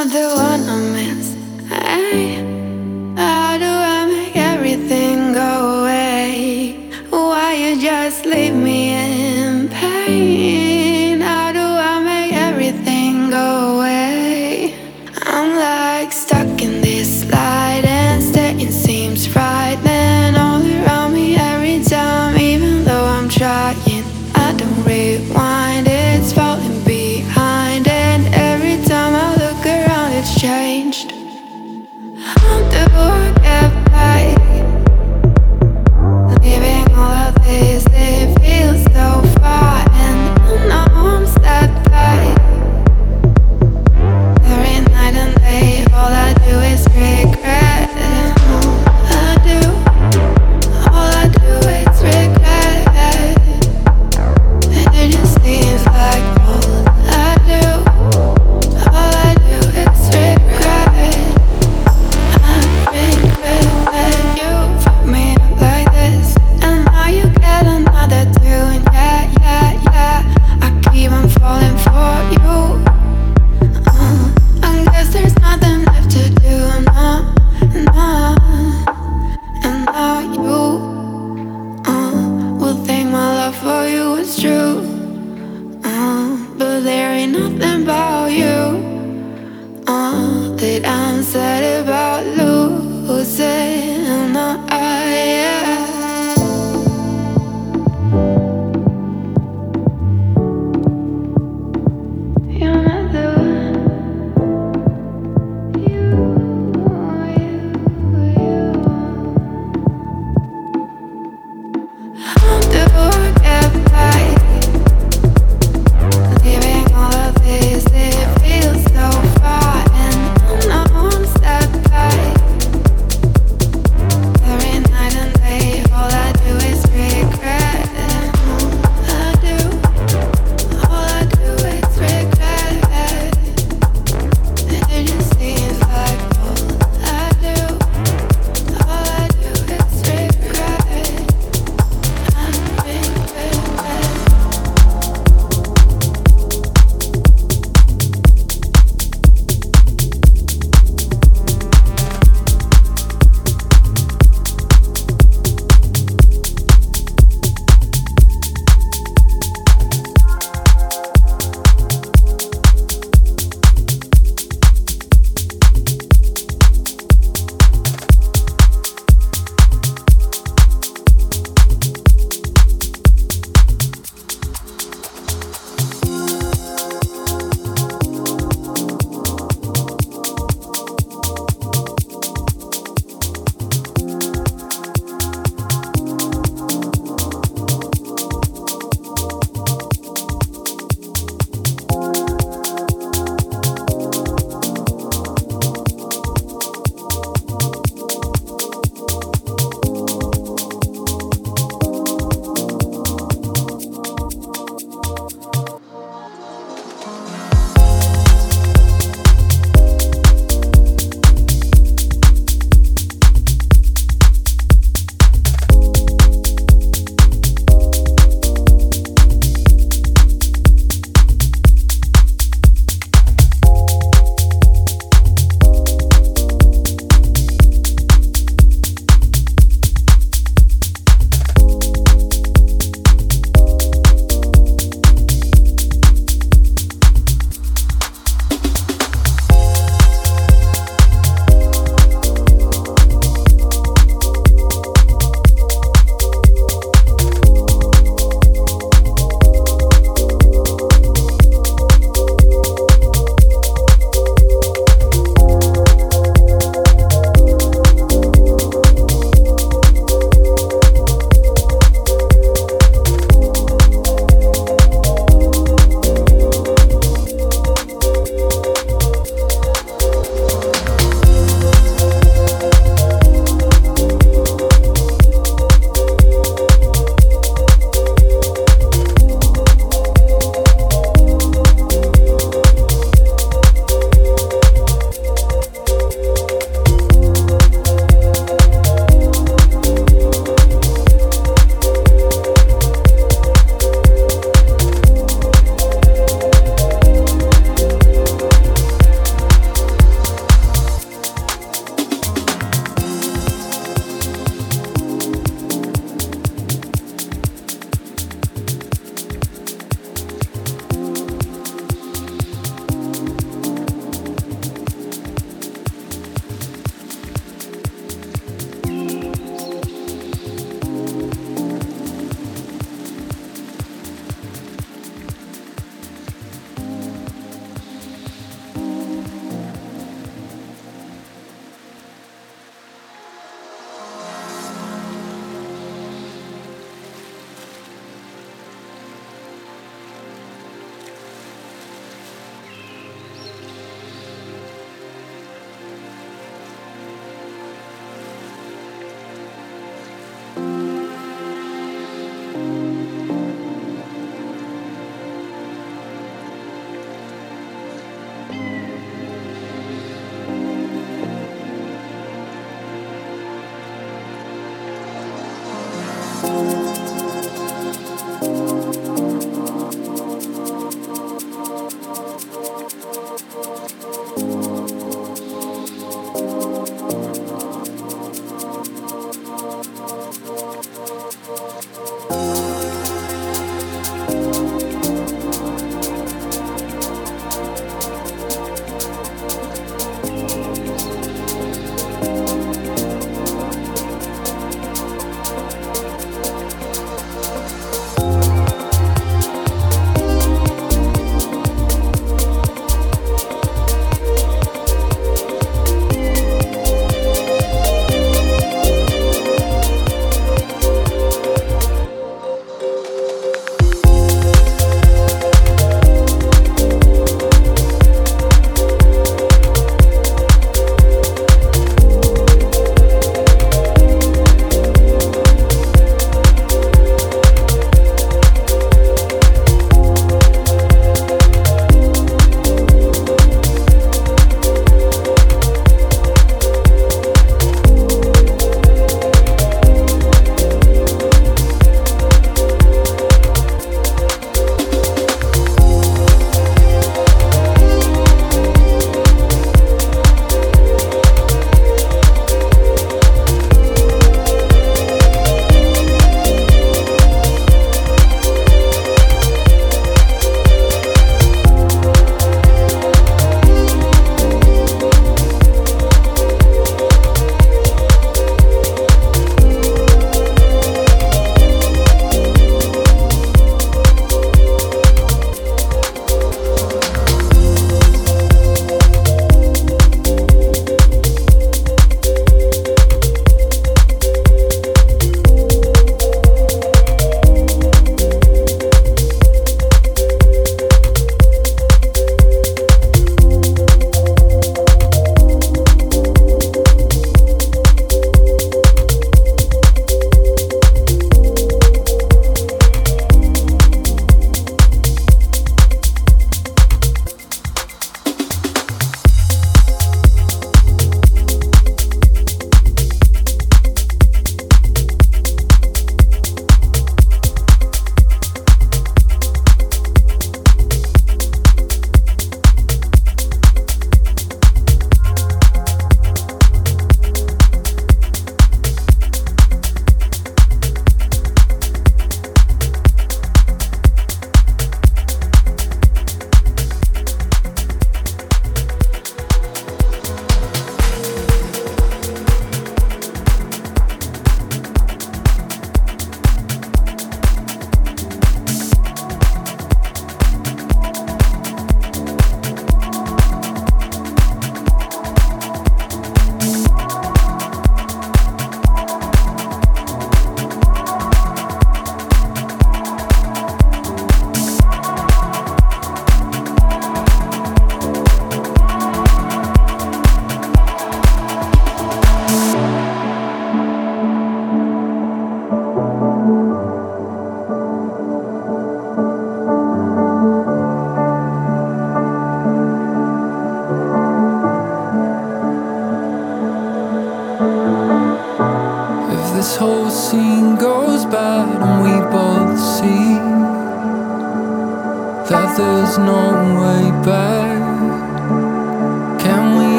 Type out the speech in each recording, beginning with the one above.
not the one I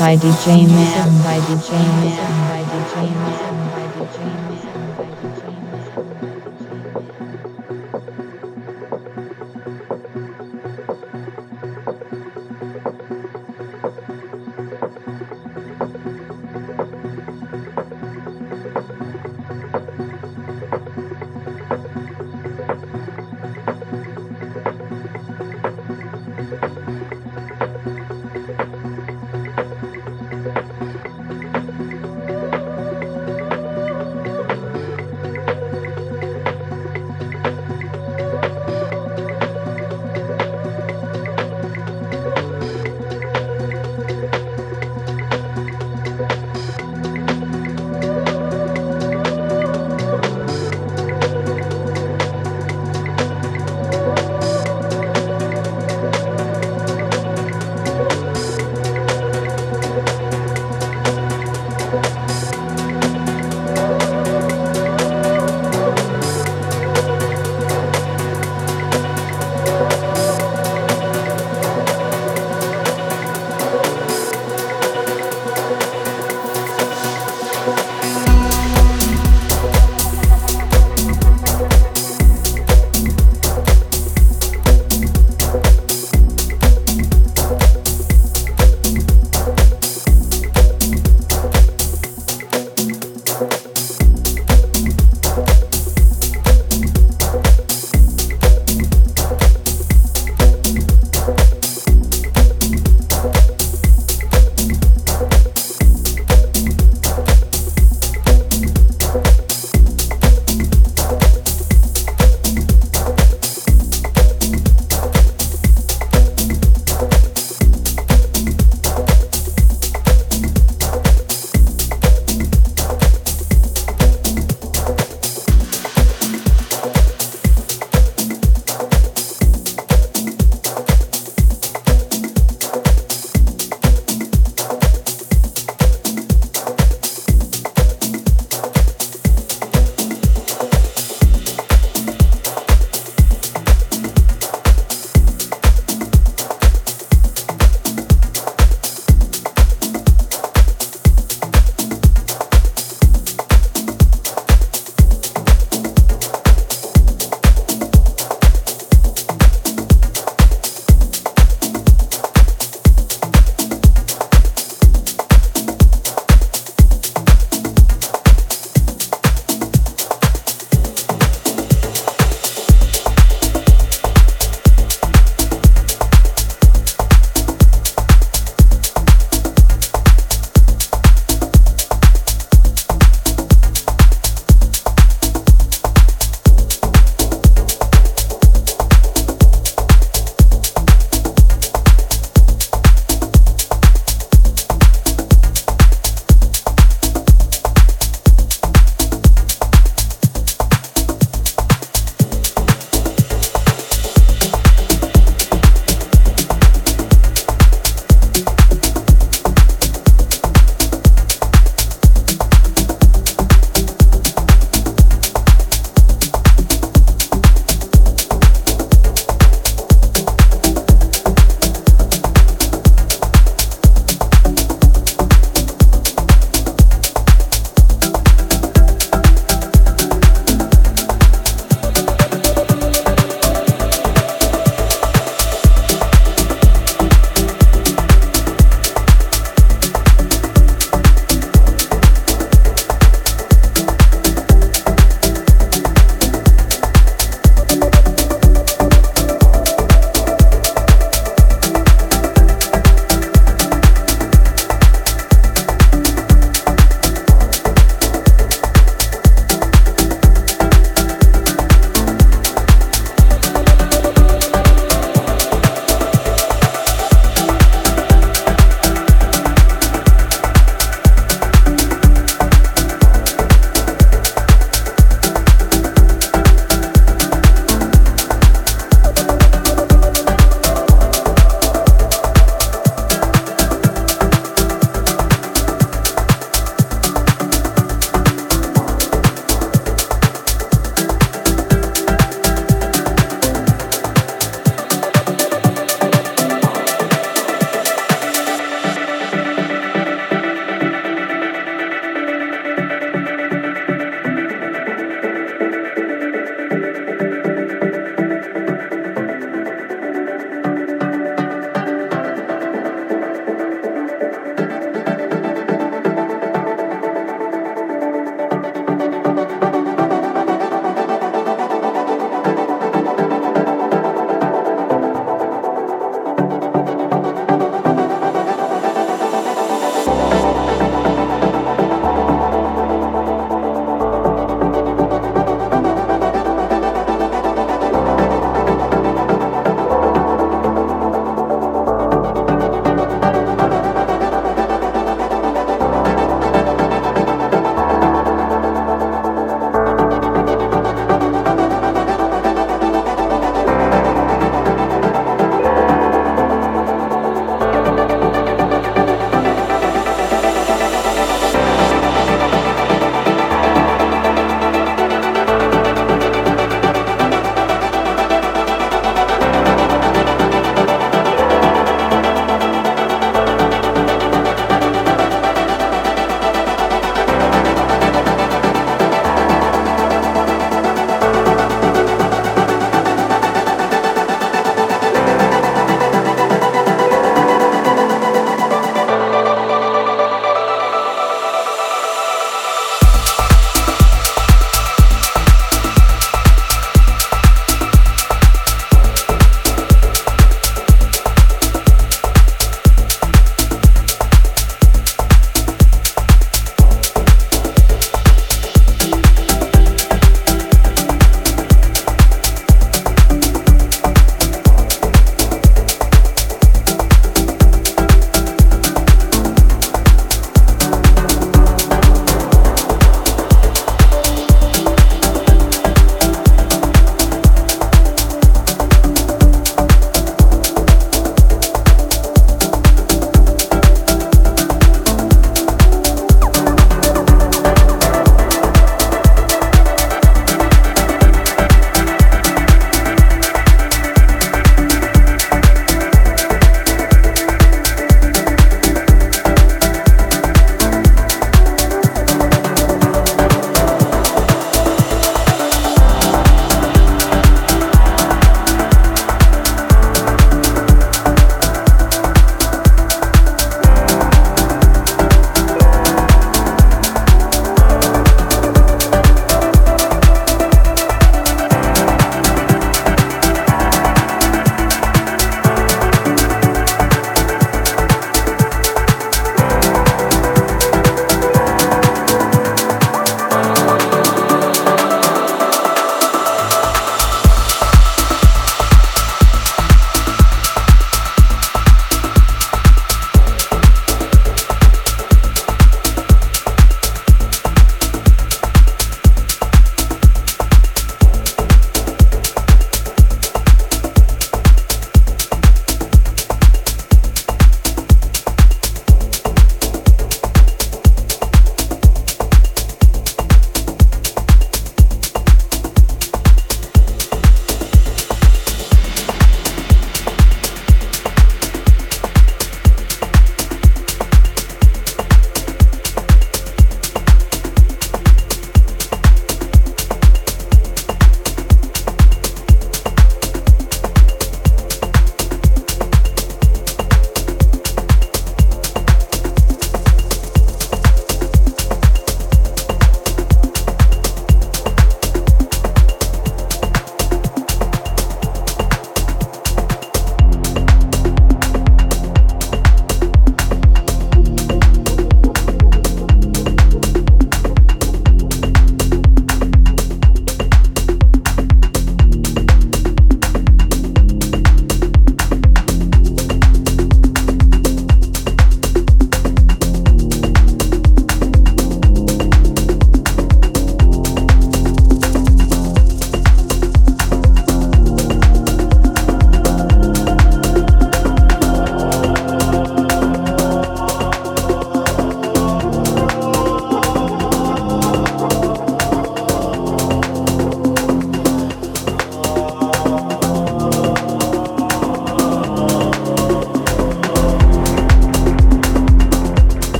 by DJ Man by DJ Man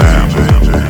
to